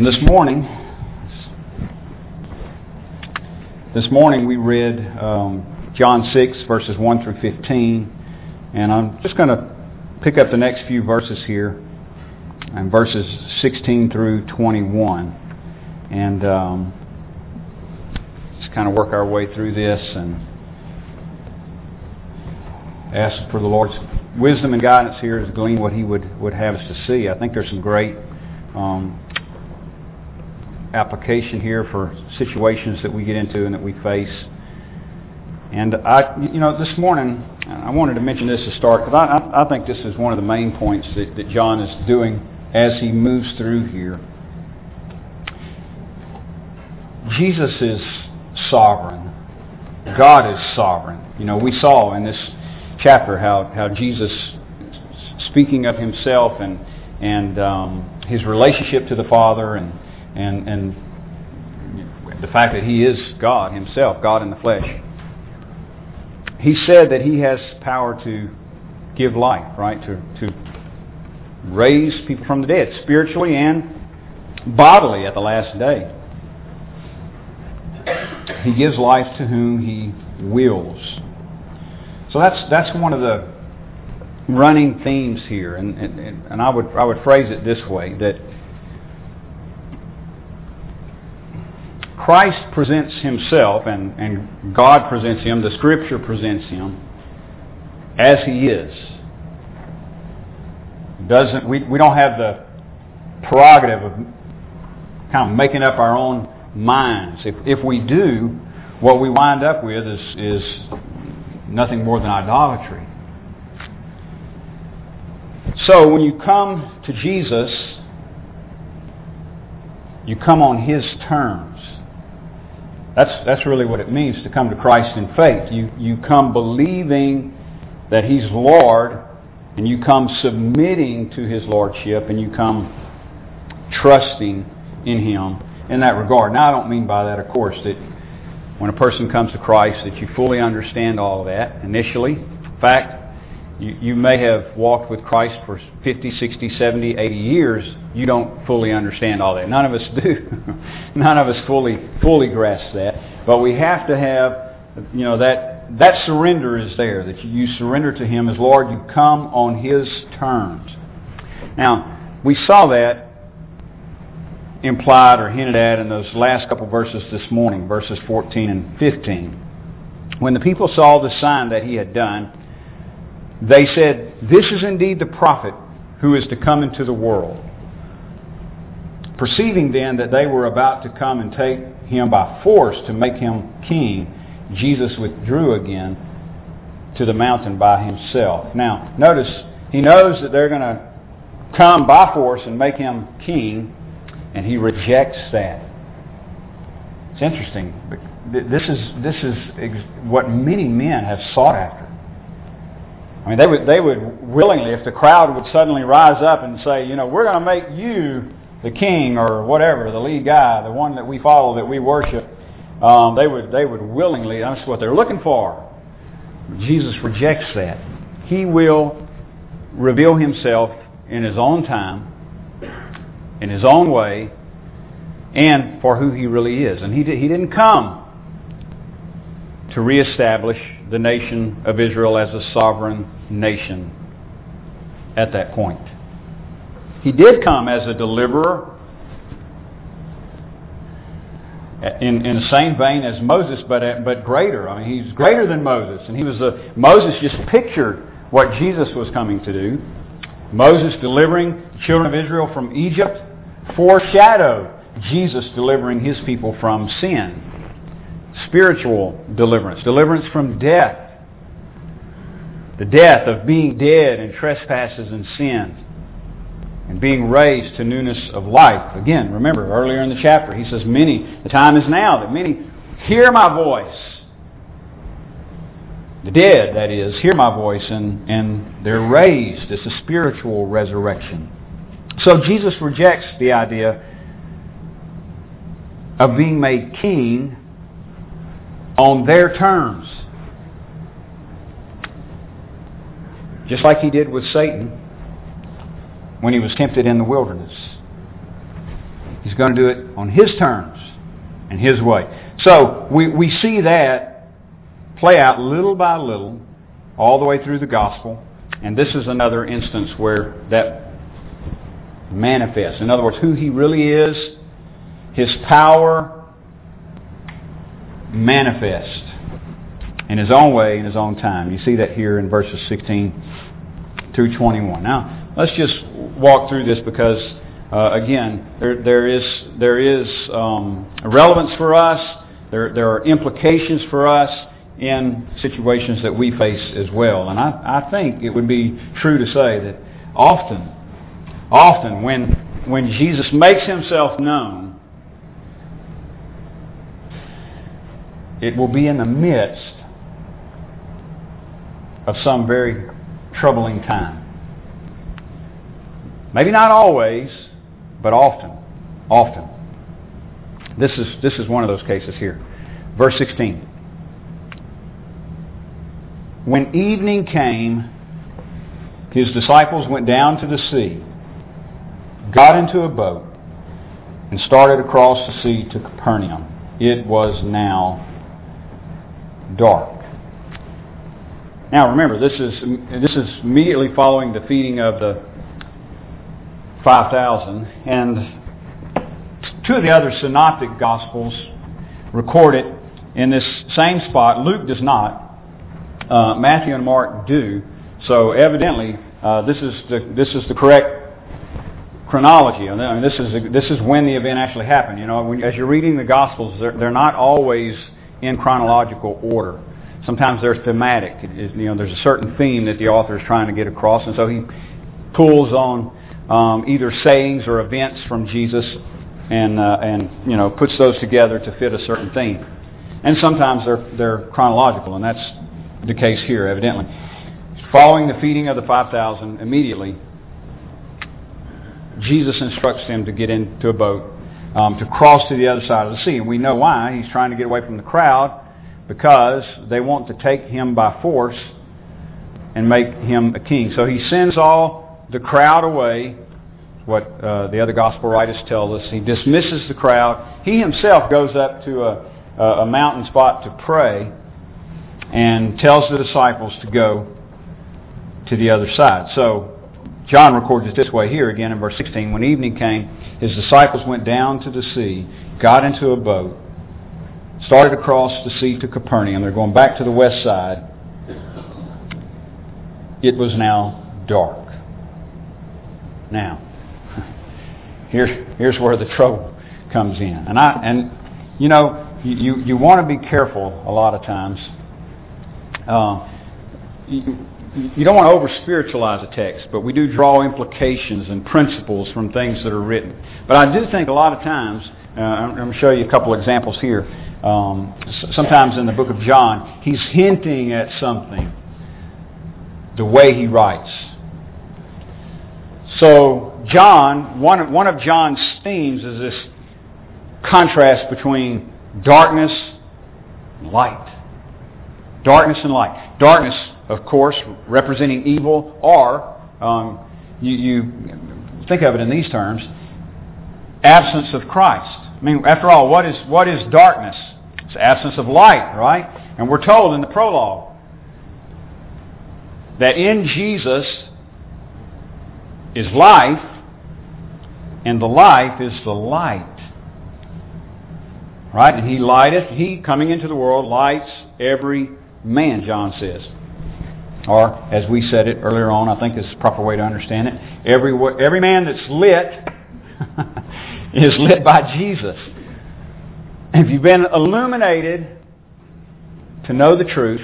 And this morning, this morning we read um, John 6 verses 1 through 15, and I'm just going to pick up the next few verses here, and verses 16 through 21, and um, just kind of work our way through this and ask for the Lord's wisdom and guidance here to glean what He would, would have us to see. I think there's some great um, application here for situations that we get into and that we face. And I, you know, this morning I wanted to mention this to start because I, I, think this is one of the main points that, that John is doing as he moves through here. Jesus is sovereign. God is sovereign. You know, we saw in this chapter how, how Jesus, speaking of himself and, and um, his relationship to the Father and, and, and the fact that he is God himself, God in the flesh, he said that he has power to give life, right? To, to raise people from the dead, spiritually and bodily at the last day. He gives life to whom he wills. So that's that's one of the running themes here, and, and, and I would I would phrase it this way that Christ presents himself and, and God presents him, the scripture presents him as he is. Doesn't we, we don't have the prerogative of kind of making up our own minds. If if we do, what we wind up with is is nothing more than idolatry. So when you come to Jesus, you come on His terms. That's, that's really what it means to come to Christ in faith. You, you come believing that He's Lord, and you come submitting to His Lordship, and you come trusting in Him in that regard. Now, I don't mean by that, of course, that when a person comes to Christ that you fully understand all of that initially. In fact, you, you may have walked with Christ for 50, 60, 70, 80 years. You don't fully understand all that. None of us do. None of us fully fully grasp that. But we have to have, you know, that that surrender is there. That you surrender to Him as Lord. You come on His terms. Now, we saw that implied or hinted at in those last couple verses this morning, verses 14 and 15. When the people saw the sign that he had done, they said, This is indeed the prophet who is to come into the world. Perceiving then that they were about to come and take him by force to make him king, Jesus withdrew again to the mountain by himself. Now, notice, he knows that they're going to come by force and make him king, and he rejects that. It's interesting. This is this is what many men have sought after. I mean, they would they would willingly, if the crowd would suddenly rise up and say, you know, we're going to make you the king or whatever, the lead guy, the one that we follow, that we worship. Um, they would they would willingly. That's what they're looking for. Jesus rejects that. He will reveal himself in his own time in his own way and for who he really is. And he, did, he didn't come to reestablish the nation of Israel as a sovereign nation at that point. He did come as a deliverer in, in the same vein as Moses, but, uh, but greater. I mean, he's greater than Moses. And he was a, Moses just pictured what Jesus was coming to do. Moses delivering the children of Israel from Egypt foreshadowed Jesus delivering his people from sin. Spiritual deliverance, deliverance from death. The death of being dead in trespasses and sins and being raised to newness of life. Again, remember earlier in the chapter, he says, Many, the time is now that many hear my voice. The dead, that is, hear my voice and, and they're raised. It's a spiritual resurrection. So Jesus rejects the idea of being made king on their terms. Just like he did with Satan when he was tempted in the wilderness. He's going to do it on His terms and His way. So we, we see that play out little by little all the way through the gospel. And this is another instance where that manifests. In other words, who He really is, His power manifest in His own way, in His own time. You see that here in verses 16 through 21. Now, let's just walk through this because uh, again, there, there is, there is um, relevance for us. There, there are implications for us in situations that we face as well. And I, I think it would be true to say that often, often when, when Jesus makes himself known, it will be in the midst of some very troubling time. Maybe not always, but often. Often. This is, this is one of those cases here. Verse 16. When evening came, his disciples went down to the sea, got into a boat, and started across the sea to Capernaum. It was now dark. Now remember, this is, this is immediately following the feeding of the 5,000. And two of the other synoptic gospels record it in this same spot. Luke does not. Uh, Matthew and Mark do. So evidently, uh, this is the this is the correct chronology. I mean, this is this is when the event actually happened. You know, when, as you're reading the Gospels, they're, they're not always in chronological order. Sometimes they're thematic. It, you know, there's a certain theme that the author is trying to get across, and so he pulls on um, either sayings or events from Jesus and, uh, and you know, puts those together to fit a certain theme. And sometimes they're, they're chronological, and that's the case here, evidently. Following the feeding of the 5,000, immediately, Jesus instructs them to get into a boat um, to cross to the other side of the sea. And we know why. He's trying to get away from the crowd because they want to take him by force and make him a king. So he sends all the crowd away, what uh, the other gospel writers tell us. He dismisses the crowd. He himself goes up to a, a mountain spot to pray and tells the disciples to go to the other side. So John records it this way here again in verse 16. When evening came, his disciples went down to the sea, got into a boat, started across the sea to Capernaum. They're going back to the west side. It was now dark. Now, here's here's where the trouble comes in, and I and you know you you want to be careful a lot of times. Uh, you, you don't want to over spiritualize a text, but we do draw implications and principles from things that are written. But I do think a lot of times, uh, I'm going to show you a couple examples here. Um, sometimes in the book of John, he's hinting at something the way he writes. So John, one of, one of John's themes is this contrast between darkness and light. Darkness and light. Darkness, of course, representing evil, or um, you, you think of it in these terms, absence of Christ. I mean, after all, what is what is darkness? It's absence of light, right? And we're told in the prologue that in Jesus is life, and the life is the light. Right? And he lighteth, he coming into the world lights every man, John says. Or, as we said it earlier on, I think is the proper way to understand it. Every, every man that's lit is lit by Jesus. If you've been illuminated to know the truth,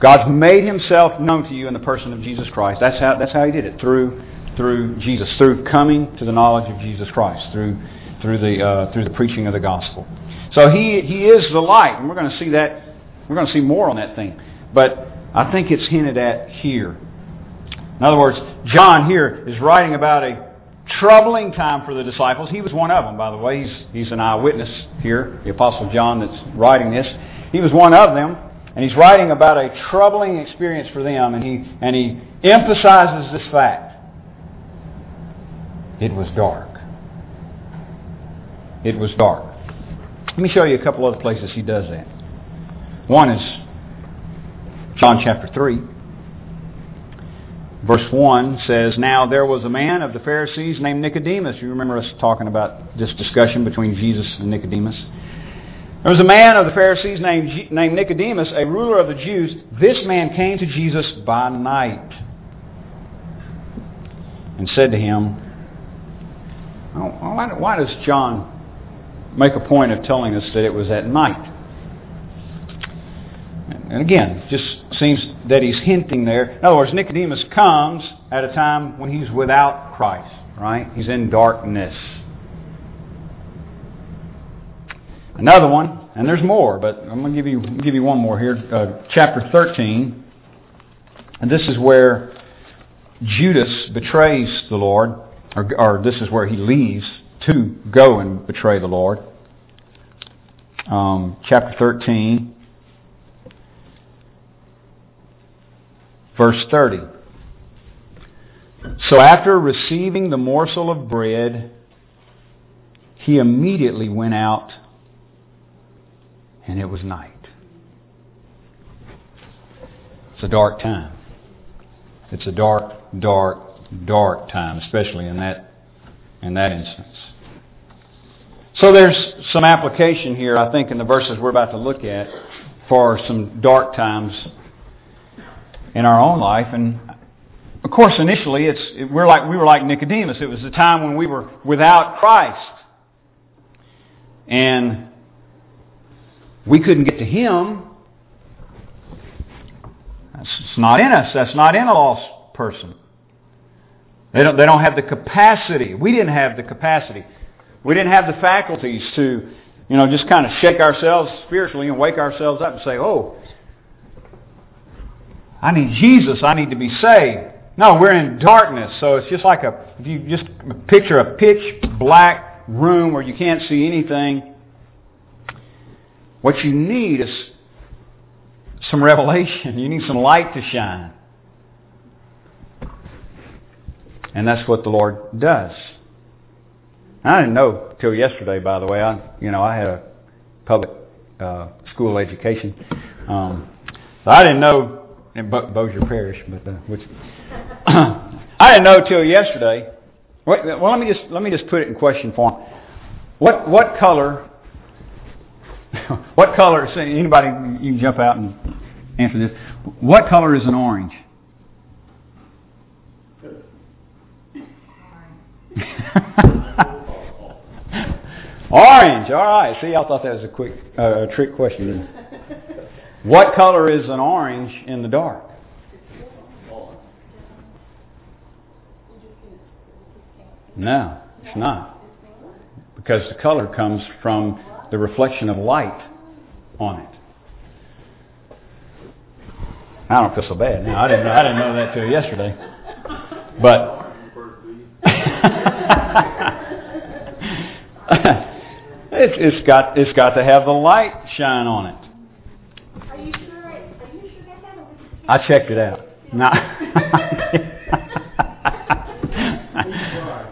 God's made himself known to you in the person of Jesus Christ. That's how, that's how he did it, through, through Jesus, through coming to the knowledge of Jesus Christ, through, through, the, uh, through the preaching of the gospel. So he, he is the light, and we're going to see that, we're going to see more on that thing. But I think it's hinted at here. In other words, John here is writing about a troubling time for the disciples. He was one of them, by the way. He's, he's an eyewitness here, the Apostle John that's writing this. He was one of them. And he's writing about a troubling experience for them, and he, and he emphasizes this fact. It was dark. it was dark. Let me show you a couple other places he does that. One is John chapter 3. Verse 1 says, Now there was a man of the Pharisees named Nicodemus. You remember us talking about this discussion between Jesus and Nicodemus? There was a man of the Pharisees named, named Nicodemus, a ruler of the Jews. This man came to Jesus by night and said to him, why, why does John make a point of telling us that it was at night? And again, just seems that he's hinting there. In other words, Nicodemus comes at a time when he's without Christ, right? He's in darkness. Another one, and there's more, but I'm going to give you give you one more here. Uh, chapter 13, and this is where Judas betrays the Lord, or, or this is where he leaves to go and betray the Lord. Um, chapter 13. Verse 30. So after receiving the morsel of bread, he immediately went out, and it was night. It's a dark time. It's a dark, dark, dark time, especially in that in that instance. So there's some application here, I think, in the verses we're about to look at for some dark times in our own life. And of course, initially, it's it, we're like we were like Nicodemus. It was a time when we were without Christ, and we couldn't get to Him. That's not in us. That's not in a lost person. They don't. They don't have the capacity. We didn't have the capacity. We didn't have the faculties to, you know, just kind of shake ourselves spiritually and wake ourselves up and say, "Oh, I need Jesus. I need to be saved. No, we're in darkness. So it's just like a, if you just picture a pitch black room where you can't see anything, what you need is some revelation. You need some light to shine. And that's what the Lord does. I didn't know till yesterday, by the way. I, you know, I had a public uh, school education. Um, so I didn't know in Bo- Bossier Parish, but uh, which I didn't know till yesterday. Wait, well, let me just let me just put it in question form. What what color? what color? Anybody? You can jump out and answer this. What color is an orange? orange. All right. See, I thought that was a quick uh, trick question. What color is an orange in the dark? No, it's not. Because the color comes from the reflection of light on it. I don't feel so bad now. I didn't know, I didn't know that till yesterday. But it's, it's got it's got to have the light shine on it. I checked it out. No.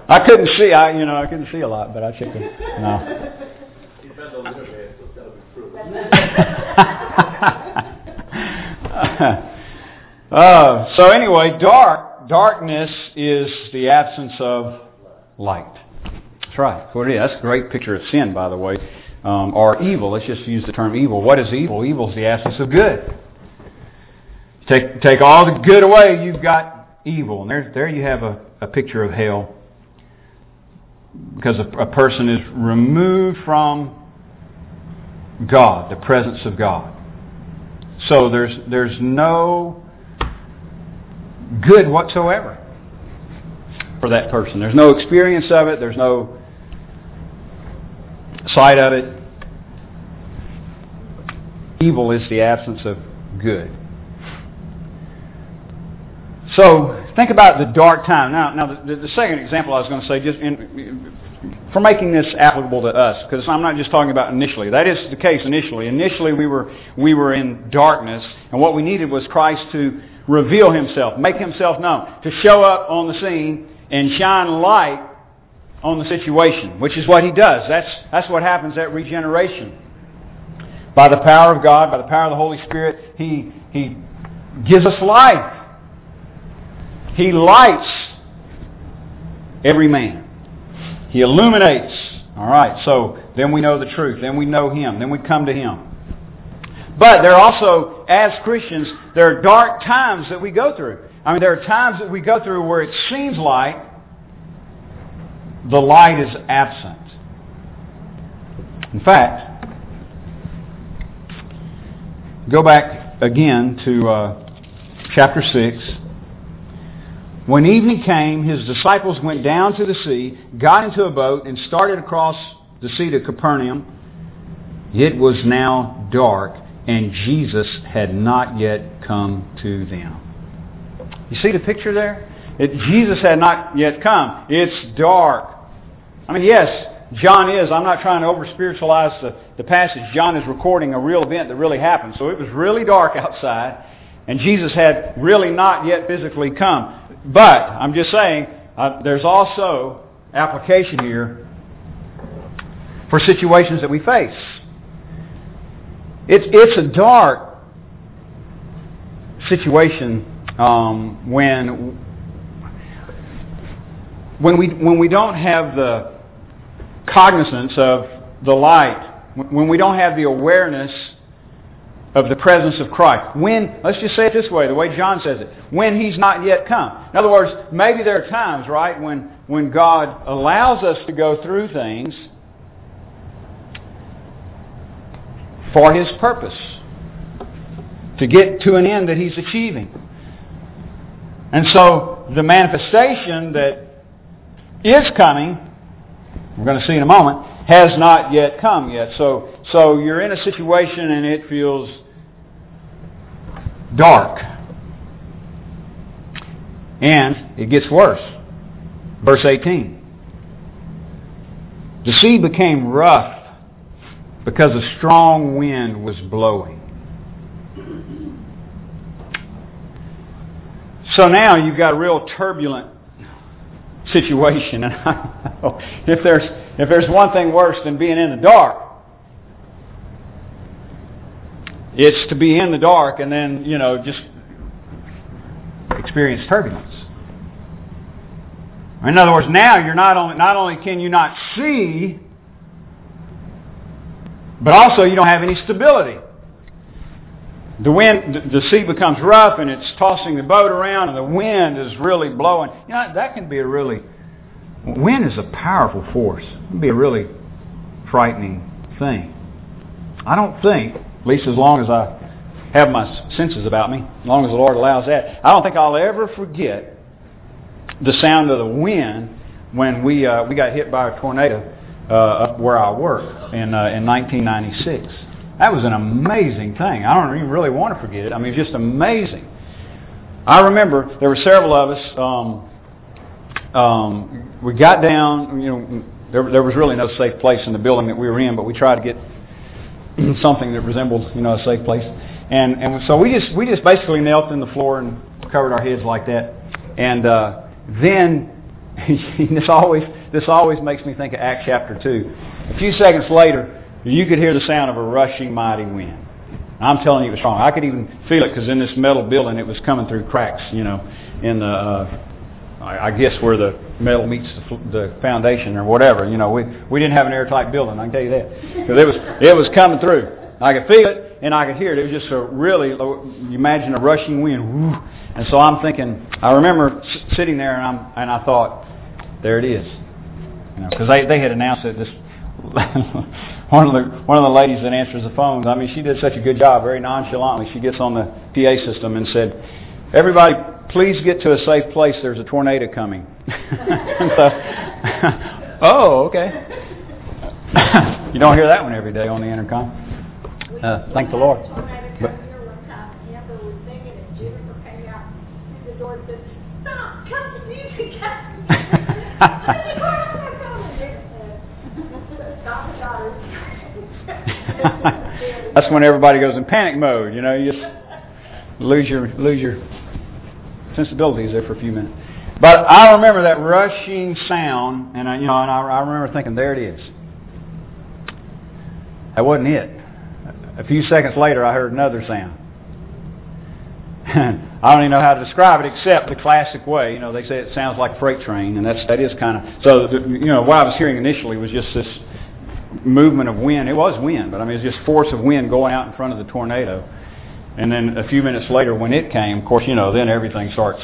I couldn't see. I you know I couldn't see a lot, but I checked it. No. uh, so anyway, dark darkness is the absence of light. That's right. That's a great picture of sin, by the way, um, or evil. Let's just use the term evil. What is evil? Evil is the absence of good. Take, take all the good away, you've got evil. And there, there you have a, a picture of hell. Because a, a person is removed from God, the presence of God. So there's, there's no good whatsoever for that person. There's no experience of it. There's no sight of it. Evil is the absence of good. So think about the dark time. Now, now the, the second example I was going to say, just in, for making this applicable to us, because I'm not just talking about initially. That is the case initially. Initially, we were we were in darkness, and what we needed was Christ to reveal Himself, make Himself known, to show up on the scene and shine light on the situation, which is what he does. That's, that's what happens at regeneration. By the power of God, by the power of the Holy Spirit, he, he gives us life. He lights every man. He illuminates. All right, so then we know the truth. Then we know Him. Then we come to Him. But there are also, as Christians, there are dark times that we go through. I mean, there are times that we go through where it seems like the light is absent. In fact, go back again to uh, chapter 6. When evening came, his disciples went down to the sea, got into a boat, and started across the sea to Capernaum. It was now dark and Jesus had not yet come to them. You see the picture there? It, Jesus had not yet come. It's dark. I mean, yes, John is. I'm not trying to over spiritualize the, the passage. John is recording a real event that really happened. So it was really dark outside, and Jesus had really not yet physically come. But I'm just saying, uh, there's also application here for situations that we face. It's, it's a dark situation um, when, when, we, when we don't have the cognizance of the light, when we don't have the awareness of the presence of Christ. When, let's just say it this way, the way John says it, when He's not yet come. In other words, maybe there are times, right, when, when God allows us to go through things for His purpose, to get to an end that He's achieving. And so the manifestation that is coming, we're going to see in a moment, has not yet come yet. So, so you're in a situation and it feels dark. And it gets worse. Verse 18. The sea became rough because a strong wind was blowing. So now you've got a real turbulent situation. And if there's if there's one thing worse than being in the dark, it's to be in the dark and then you know just experience turbulence. In other words, now you're not only not only can you not see, but also you don't have any stability. The wind, the sea becomes rough and it's tossing the boat around and the wind is really blowing. You know, that can be a really, wind is a powerful force. It can be a really frightening thing. I don't think, at least as long as I have my senses about me, as long as the Lord allows that, I don't think I'll ever forget the sound of the wind when we uh, we got hit by a tornado uh, up where I work in uh, in 1996. That was an amazing thing. I don't even really want to forget it. I mean, just amazing. I remember there were several of us. Um, um, we got down. You know, there, there was really no safe place in the building that we were in, but we tried to get something that resembled, you know, a safe place. And and so we just we just basically knelt in the floor and covered our heads like that. And uh, then this always this always makes me think of Acts chapter two. A few seconds later, you could hear the sound of a rushing mighty wind. I'm telling you, it was strong. I could even feel it because in this metal building, it was coming through cracks, you know, in the, uh, I guess where the metal meets the, the foundation or whatever. You know, we we didn't have an airtight building. I can tell you that because it was it was coming through. I could feel it and I could hear it. It was just a really, you imagine a rushing wind. Whoo. And so I'm thinking, I remember sitting there and, I'm, and I thought, there it is. You know, because they, they had announced that this one of the one of the ladies that answers the phones. I mean, she did such a good job, very nonchalantly. She gets on the PA system and said, "Everybody, please get to a safe place. There's a tornado coming." so, oh, okay. you don't hear that one every day on the intercom. Uh, thank the Lord. But, That's when everybody goes in panic mode. You know, you just lose your lose your sensibilities there for a few minutes. But I remember that rushing sound, and I, you know, and I, I remember thinking, there it is. That wasn't it. A few seconds later, I heard another sound. I don't even know how to describe it except the classic way. You know, they say it sounds like a freight train, and that's that is kind of so. The, you know, what I was hearing initially was just this movement of wind. It was wind, but I mean, it's just force of wind going out in front of the tornado. And then a few minutes later, when it came, of course, you know, then everything starts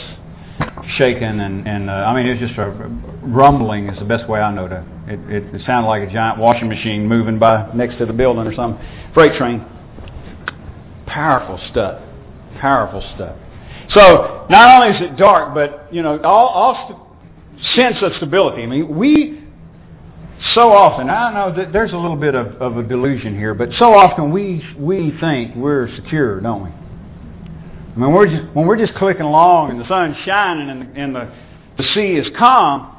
shaking, and and uh, I mean, it's just a rumbling is the best way I know to. It, it, it sounded like a giant washing machine moving by next to the building or some freight train. Powerful stuff. Powerful stuff. So not only is it dark, but you know, all, all st- sense of stability. I mean, we so often, I know that there's a little bit of, of a delusion here, but so often we we think we're secure, don't we? I mean, we're just, when we're just clicking along and the sun's shining and the, and the, the sea is calm,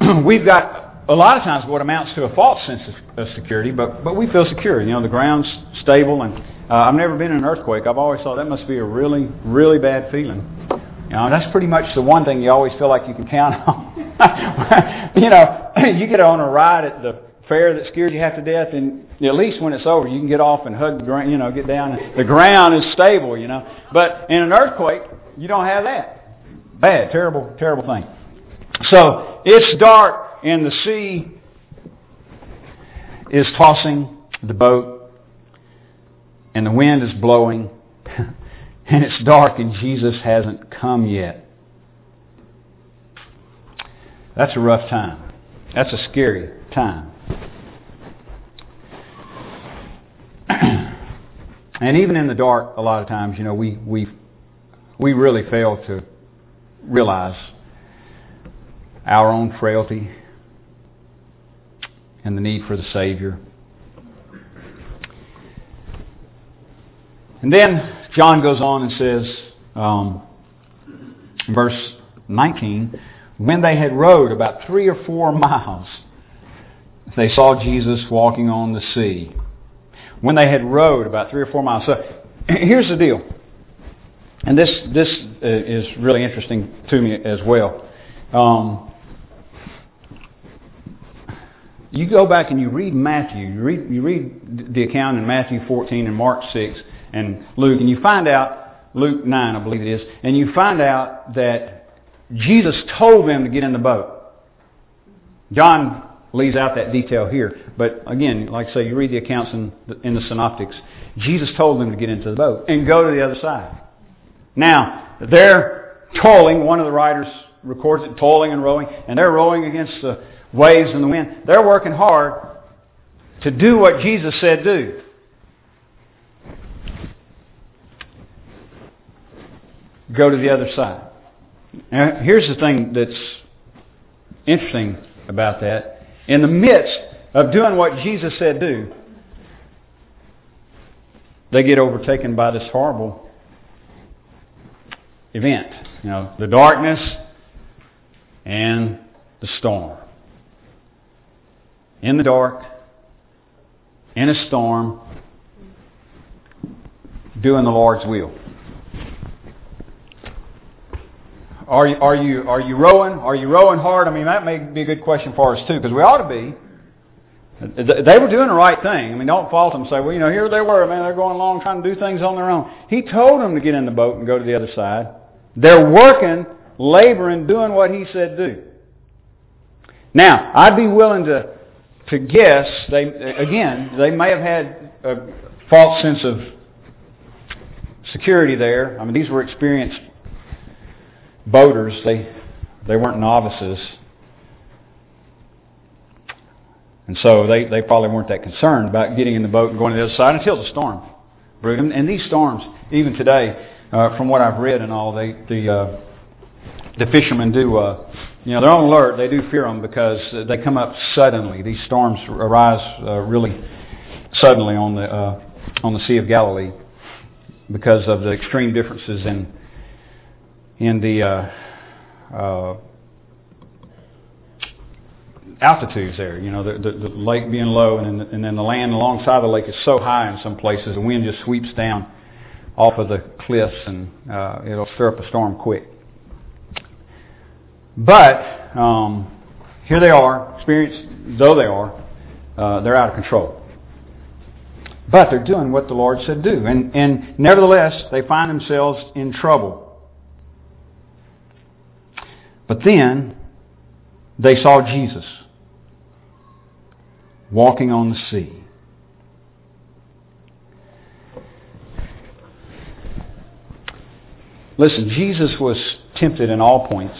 we've got a lot of times what amounts to a false sense of, of security, but but we feel secure. You know, the ground's stable, and uh, I've never been in an earthquake. I've always thought that must be a really really bad feeling. You know, that's pretty much the one thing you always feel like you can count on. you know, you get on a ride at the fair that scares you half to death, and at least when it's over, you can get off and hug the ground, you know, get down. The ground is stable, you know. But in an earthquake, you don't have that. Bad, terrible, terrible thing. So it's dark, and the sea is tossing the boat, and the wind is blowing. and it's dark and Jesus hasn't come yet. That's a rough time. That's a scary time. and even in the dark, a lot of times, you know, we, we, we really fail to realize our own frailty and the need for the Savior. And then John goes on and says, um, verse 19, when they had rowed about three or four miles, they saw Jesus walking on the sea. When they had rowed about three or four miles. So here's the deal. And this, this uh, is really interesting to me as well. Um, you go back and you read Matthew, you read, you read the account in Matthew 14 and Mark 6 and Luke, and you find out, Luke 9 I believe it is, and you find out that Jesus told them to get in the boat. John leaves out that detail here, but again, like I say, you read the accounts in the, in the synoptics. Jesus told them to get into the boat and go to the other side. Now, they're toiling, one of the writers records it, toiling and rowing, and they're rowing against the waves and the wind. They're working hard to do what Jesus said do. Go to the other side. Now, here's the thing that's interesting about that. In the midst of doing what Jesus said do, they get overtaken by this horrible event. You know, the darkness and the storm in the dark, in a storm, doing the Lord's will. Are you, are you, are you rowing? Are you rowing hard? I mean, that may be a good question for us too, because we ought to be. They were doing the right thing. I mean, don't fault them. Say, well, you know, here they were, man. They're going along trying to do things on their own. He told them to get in the boat and go to the other side. They're working, laboring, doing what he said do. Now, I'd be willing to to guess, they again, they may have had a false sense of security there. I mean, these were experienced boaters. They they weren't novices. And so they, they probably weren't that concerned about getting in the boat and going to the other side until the storm brewed. And, and these storms, even today, uh, from what I've read and all, they, the uh, the fishermen do uh, you know, they're on alert. They do fear them because they come up suddenly. These storms arise uh, really suddenly on the uh, on the Sea of Galilee because of the extreme differences in in the uh, uh, altitudes there. You know, the, the, the lake being low, and then, and then the land alongside the lake is so high in some places, the wind just sweeps down off of the cliffs, and uh, it'll stir up a storm quick. But um, here they are, experienced though they are, uh, they're out of control. But they're doing what the Lord said do. And, and nevertheless, they find themselves in trouble. But then, they saw Jesus walking on the sea. Listen, Jesus was tempted in all points,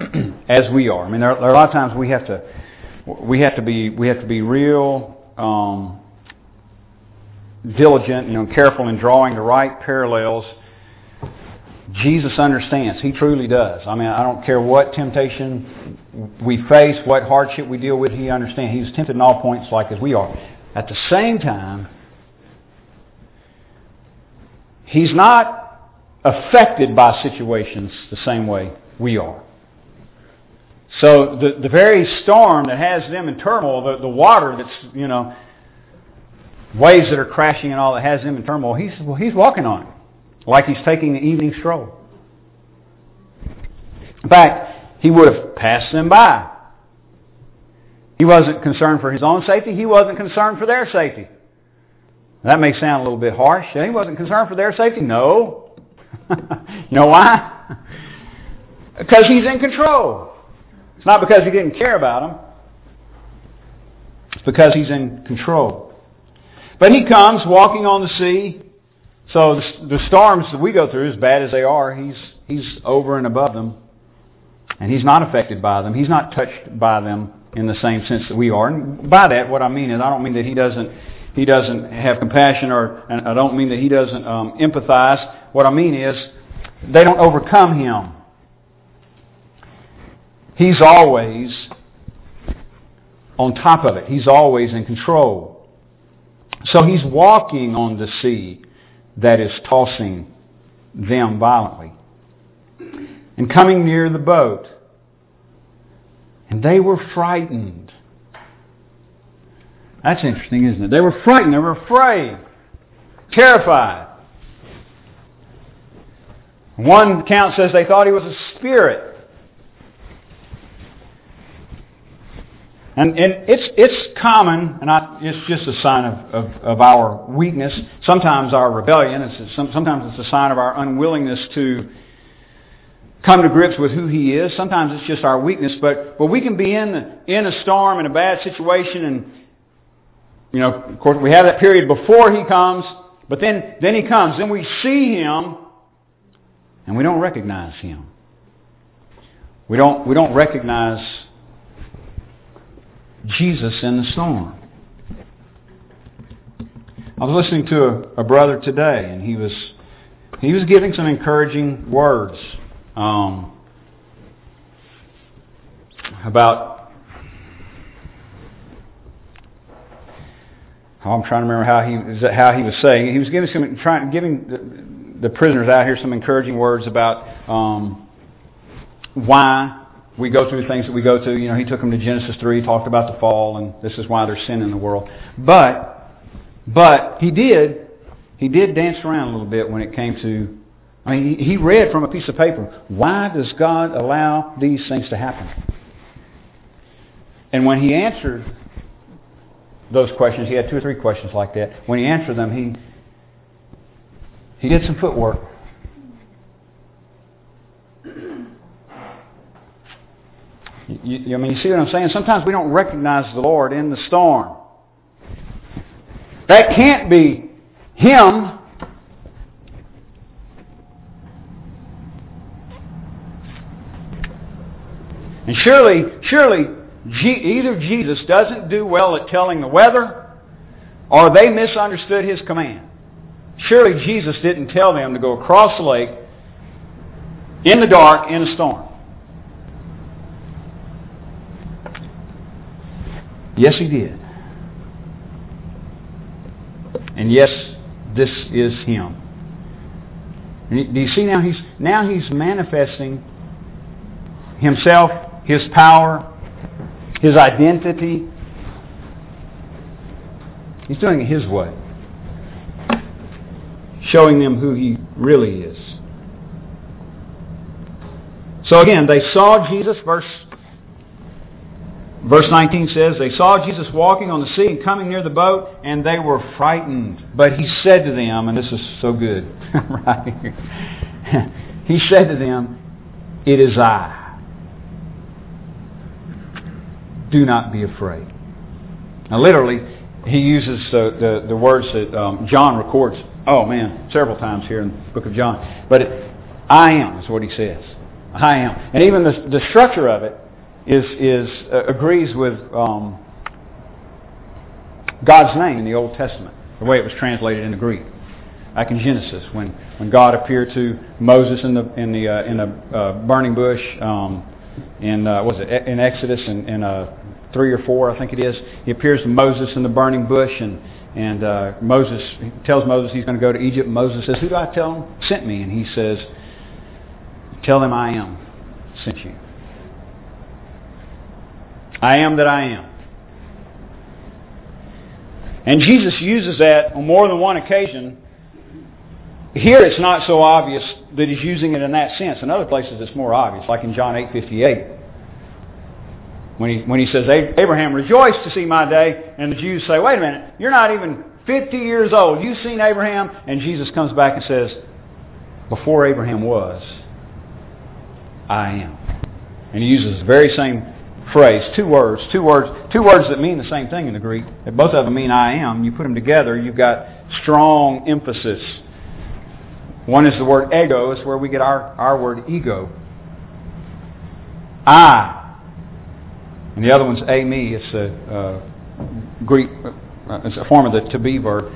as we are. I mean, there are, there are, a lot of times we have to we have to be we have to be real um, diligent, you know, careful in drawing the right parallels. Jesus understands. He truly does. I mean, I don't care what temptation we face, what hardship we deal with. He understands. He's tempted in all points, like as we are. At the same time, He's not affected by situations the same way we are. So the, the very storm that has them in turmoil, the, the water that's, you know, waves that are crashing and all that has them in turmoil, he's, well, he's walking on it. Like he's taking the evening stroll. In fact, he would have passed them by. He wasn't concerned for his own safety. He wasn't concerned for their safety. That may sound a little bit harsh. He wasn't concerned for their safety? No. you know why? because he's in control. It's not because he didn't care about them. It's because he's in control. But he comes walking on the sea. So the, storms that we go through, as bad as they are, he's, he's over and above them. And he's not affected by them. He's not touched by them in the same sense that we are. And by that, what I mean is, I don't mean that he doesn't he doesn't have compassion, or and I don't mean that he doesn't um, empathize. What I mean is, they don't overcome him. He's always on top of it. He's always in control. So he's walking on the sea that is tossing them violently. And coming near the boat. And they were frightened. That's interesting, isn't it? They were frightened. They were afraid. Terrified. One account says they thought he was a spirit. And, and it's, it's common, and I, it's just a sign of, of, of our weakness, sometimes our rebellion, it's, sometimes it's a sign of our unwillingness to come to grips with who He is. Sometimes it's just our weakness, but, but we can be in, in a storm, in a bad situation, and, you know, of course, we have that period before he comes, but then, then he comes. Then we see him, and we don't recognize him. We don't, we don't recognize Jesus in the storm. I was listening to a, a brother today, and he was he was giving some encouraging words um, about Oh, I'm trying to remember how he how he was saying. He was giving some trying giving the, the prisoners out here some encouraging words about um, why we go through things that we go through. You know, he took them to Genesis three, talked about the fall, and this is why there's sin in the world. But but he did he did dance around a little bit when it came to. I mean, he read from a piece of paper. Why does God allow these things to happen? And when he answered those questions. He had two or three questions like that. When he answered them, he he did some footwork. You, you, I mean, you see what I'm saying? Sometimes we don't recognize the Lord in the storm. That can't be Him. And surely, surely either Jesus doesn't do well at telling the weather, or they misunderstood his command. Surely Jesus didn't tell them to go across the lake in the dark in a storm. Yes, he did. And yes, this is him. Do you see now he's now he's manifesting himself, his power, his identity. He's doing it his way. Showing them who he really is. So again, they saw Jesus, verse Verse 19 says, They saw Jesus walking on the sea and coming near the boat, and they were frightened. But he said to them, and this is so good, right He said to them, It is I. Do not be afraid. Now literally, he uses the, the, the words that um, John records, oh man, several times here in the book of John. But it, I am is what he says. I am. And even the, the structure of it is, is uh, agrees with um, God's name in the Old Testament, the way it was translated into Greek. Like in Genesis, when, when God appeared to Moses in the in the uh, in a uh, burning bush, um, in uh, was it in Exodus in, in uh, three or four, I think it is. He appears to Moses in the burning bush, and and uh, Moses tells Moses he's going to go to Egypt. Moses says, "Who do I tell him sent me?" And he says, "Tell them I am sent you." I am that I am. And Jesus uses that on more than one occasion. Here it's not so obvious that he's using it in that sense. In other places it's more obvious, like in John 8.58. When he, when he says, Abraham rejoiced to see my day, and the Jews say, wait a minute, you're not even 50 years old. You've seen Abraham? And Jesus comes back and says, before Abraham was, I am. And he uses the very same phrase, two words, two words, two words that mean the same thing in the Greek. Both of them mean I am. You put them together, you've got strong emphasis. One is the word ego, it's where we get our, our word ego. I. And the other one's eimi. It's a uh, Greek, uh, it's a form of the to be verb.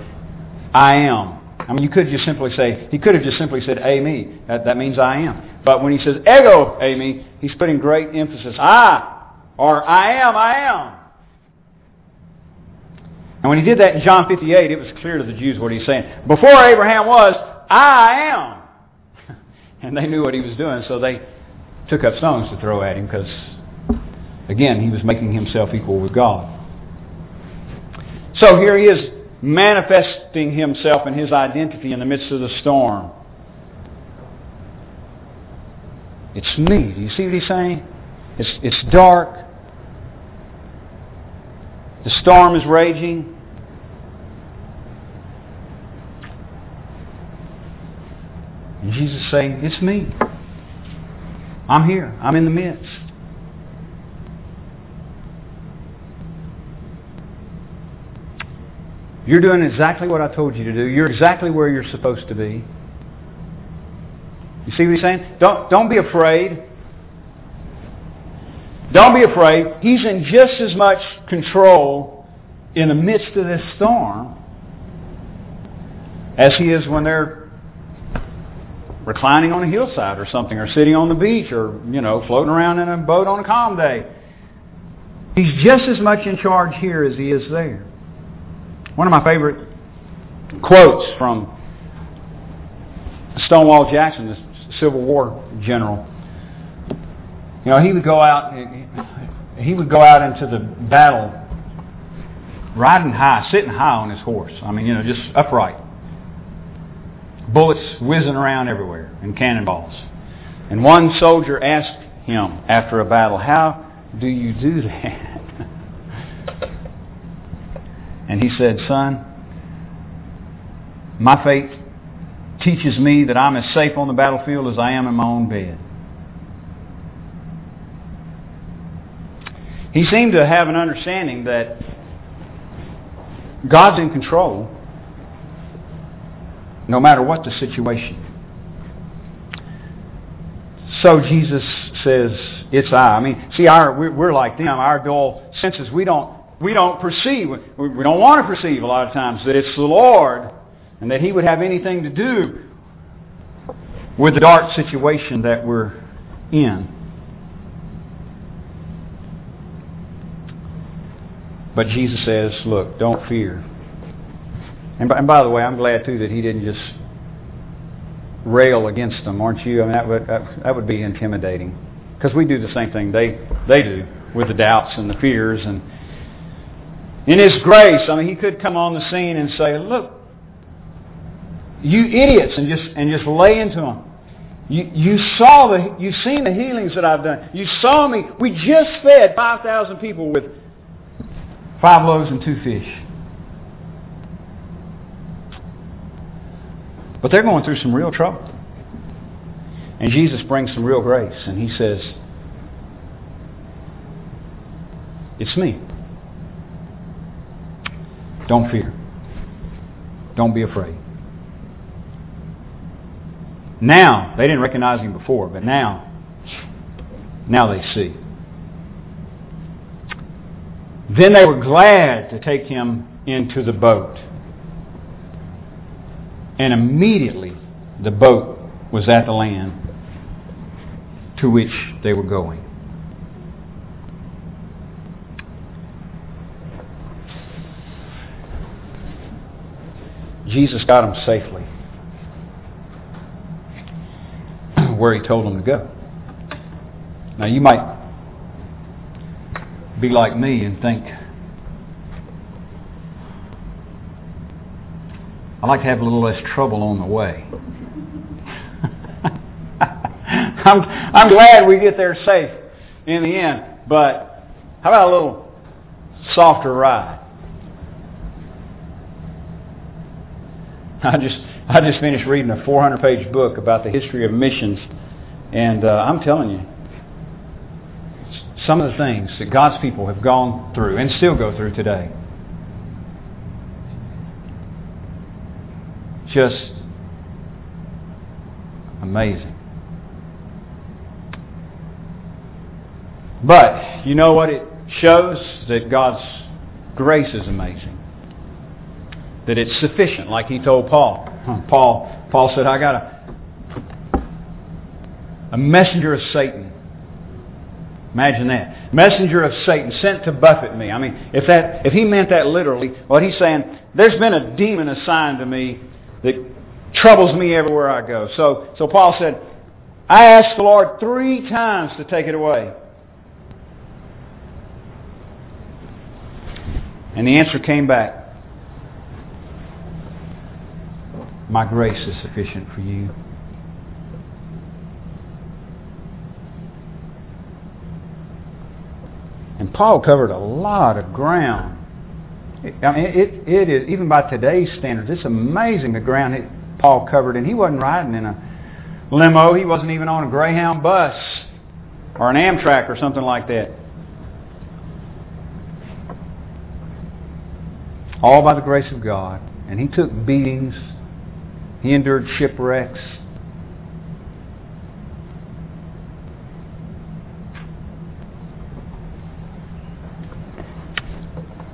I am. I mean, you could just simply say, he could have just simply said eimi. That, that means I am. But when he says ego eimi, he's putting great emphasis. I or I am, I am. And when he did that in John 58, it was clear to the Jews what he's saying. Before Abraham was, I am. And they knew what he was doing, so they took up stones to throw at him because, again, he was making himself equal with God. So here he is manifesting himself and his identity in the midst of the storm. It's me. Do you see what he's saying? It's, it's dark. The storm is raging. And Jesus is saying, It's me. I'm here. I'm in the midst. You're doing exactly what I told you to do. You're exactly where you're supposed to be. You see what he's saying? Don't, don't be afraid. Don't be afraid. He's in just as much control in the midst of this storm as he is when they're reclining on a hillside or something, or sitting on the beach, or, you know, floating around in a boat on a calm day. He's just as much in charge here as he is there. One of my favorite quotes from Stonewall Jackson, the Civil War general, you know, he would go out. He would go out into the battle, riding high, sitting high on his horse. I mean, you know, just upright. Bullets whizzing around everywhere and cannonballs. And one soldier asked him after a battle, "How do you do that?" and he said, "Son, my faith teaches me that I'm as safe on the battlefield as I am in my own bed." He seemed to have an understanding that God's in control no matter what the situation. So Jesus says, "It's I." I mean, see, our we're like them. Our dull senses, we don't we don't perceive. We don't want to perceive a lot of times that it's the Lord and that He would have anything to do with the dark situation that we're in. But Jesus says, look, don't fear. And by, and by, the way, I'm glad too that he didn't just rail against them, aren't you? I mean, that would, that, would be intimidating. Because we do the same thing they, they do with the doubts and the fears. And in His grace, I mean, He could come on the scene and say, look, you idiots, and just, and just lay into them. You, you saw the, you've seen the healings that I've done. You saw me. We just fed 5,000 people with five loaves and two fish. But they're going through some real trouble. And Jesus brings some real grace. And he says, It's me. Don't fear. Don't be afraid. Now, they didn't recognize him before, but now, now they see. Then they were glad to take him into the boat. And immediately the boat was at the land to which they were going. Jesus got them safely where he told them to go. Now you might be like me and think, I like to have a little less trouble on the way. I'm, I'm glad we get there safe in the end, but how about a little softer ride? I just I just finished reading a 400 page book about the history of missions, and uh, I'm telling you, some of the things that God's people have gone through and still go through today. Just amazing. But you know what it shows? That God's grace is amazing. That it's sufficient, like he told Paul. Paul Paul said, I got a a messenger of Satan. Imagine that. Messenger of Satan sent to buffet me. I mean, if that if he meant that literally, what he's saying, there's been a demon assigned to me that troubles me everywhere I go. So so Paul said, I asked the Lord three times to take it away. And the answer came back. My grace is sufficient for you. Paul covered a lot of ground. I mean, it, it is, even by today's standards, it's amazing the ground it, Paul covered. And he wasn't riding in a limo. He wasn't even on a Greyhound bus or an Amtrak or something like that. All by the grace of God. And he took beatings. He endured shipwrecks.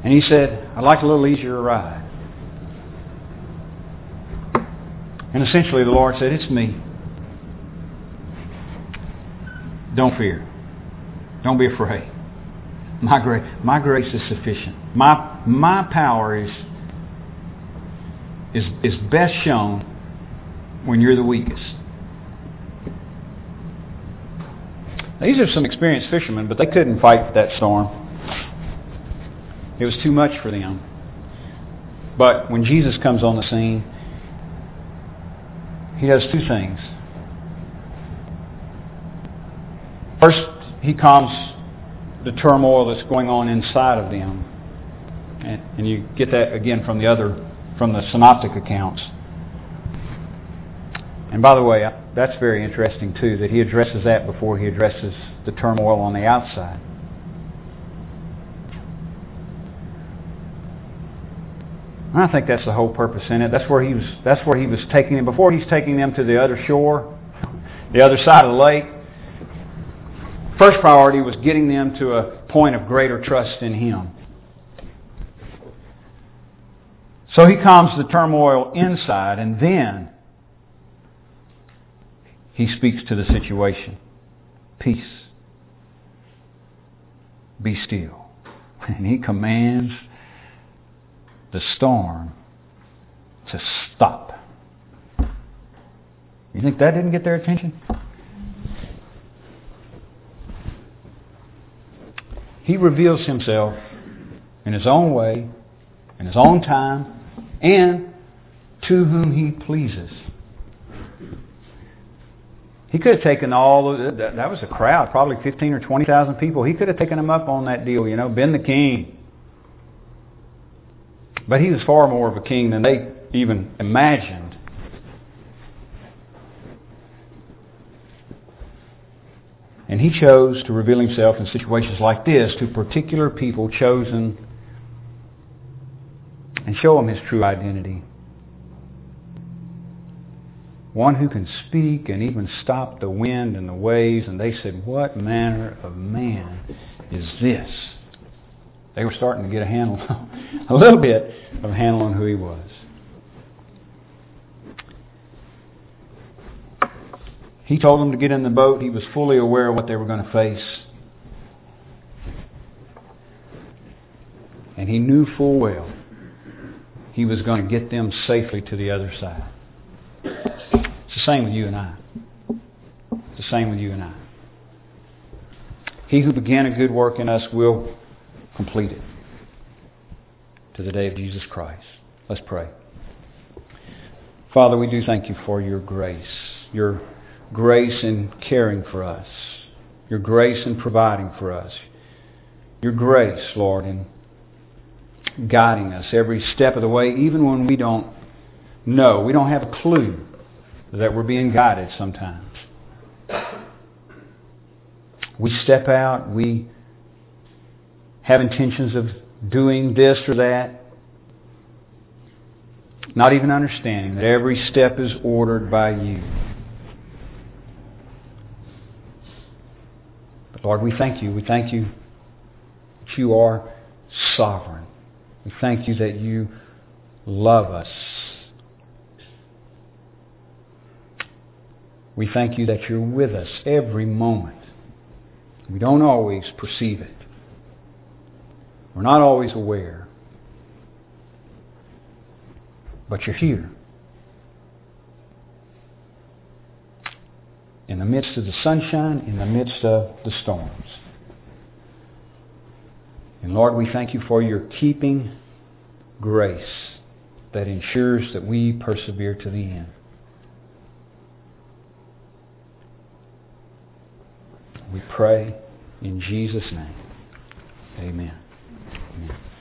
And he said, I'd like a little easier ride. And essentially the Lord said, It's me. Don't fear. Don't be afraid. My grace, my grace is sufficient. My, my power is, is, is best shown when you're the weakest. These are some experienced fishermen, but they couldn't fight that storm. It was too much for them. But when Jesus comes on the scene, he does two things. First, he calms the turmoil that's going on inside of them. And, and you get that again from the other, from the synoptic accounts. And by the way, that's very interesting too, that he addresses that before he addresses the turmoil on the outside. I think that's the whole purpose in it. That's where he was. That's where he was taking them before he's taking them to the other shore, the other side of the lake. First priority was getting them to a point of greater trust in him. So he calms the turmoil inside, and then he speaks to the situation. Peace. Be still. And he commands the storm to stop. You think that didn't get their attention? He reveals himself in his own way, in his own time, and to whom he pleases. He could have taken all of that. Was a crowd, probably fifteen or twenty thousand people. He could have taken them up on that deal. You know, been the king. But he was far more of a king than they even imagined. And he chose to reveal himself in situations like this to particular people chosen and show them his true identity. One who can speak and even stop the wind and the waves. And they said, What manner of man is this? They were starting to get a handle, a little bit of a handle on who he was. He told them to get in the boat. He was fully aware of what they were going to face. And he knew full well he was going to get them safely to the other side. It's the same with you and I. It's the same with you and I. He who began a good work in us will complete it to the day of Jesus Christ. Let's pray. Father, we do thank you for your grace, your grace in caring for us, your grace in providing for us, your grace, Lord, in guiding us every step of the way, even when we don't know, we don't have a clue that we're being guided sometimes. We step out, we have intentions of doing this or that, not even understanding that every step is ordered by you. But Lord, we thank you. We thank you that you are sovereign. We thank you that you love us. We thank you that you're with us every moment. We don't always perceive it. We're not always aware. But you're here. In the midst of the sunshine, in the midst of the storms. And Lord, we thank you for your keeping grace that ensures that we persevere to the end. We pray in Jesus' name. Amen. Cool.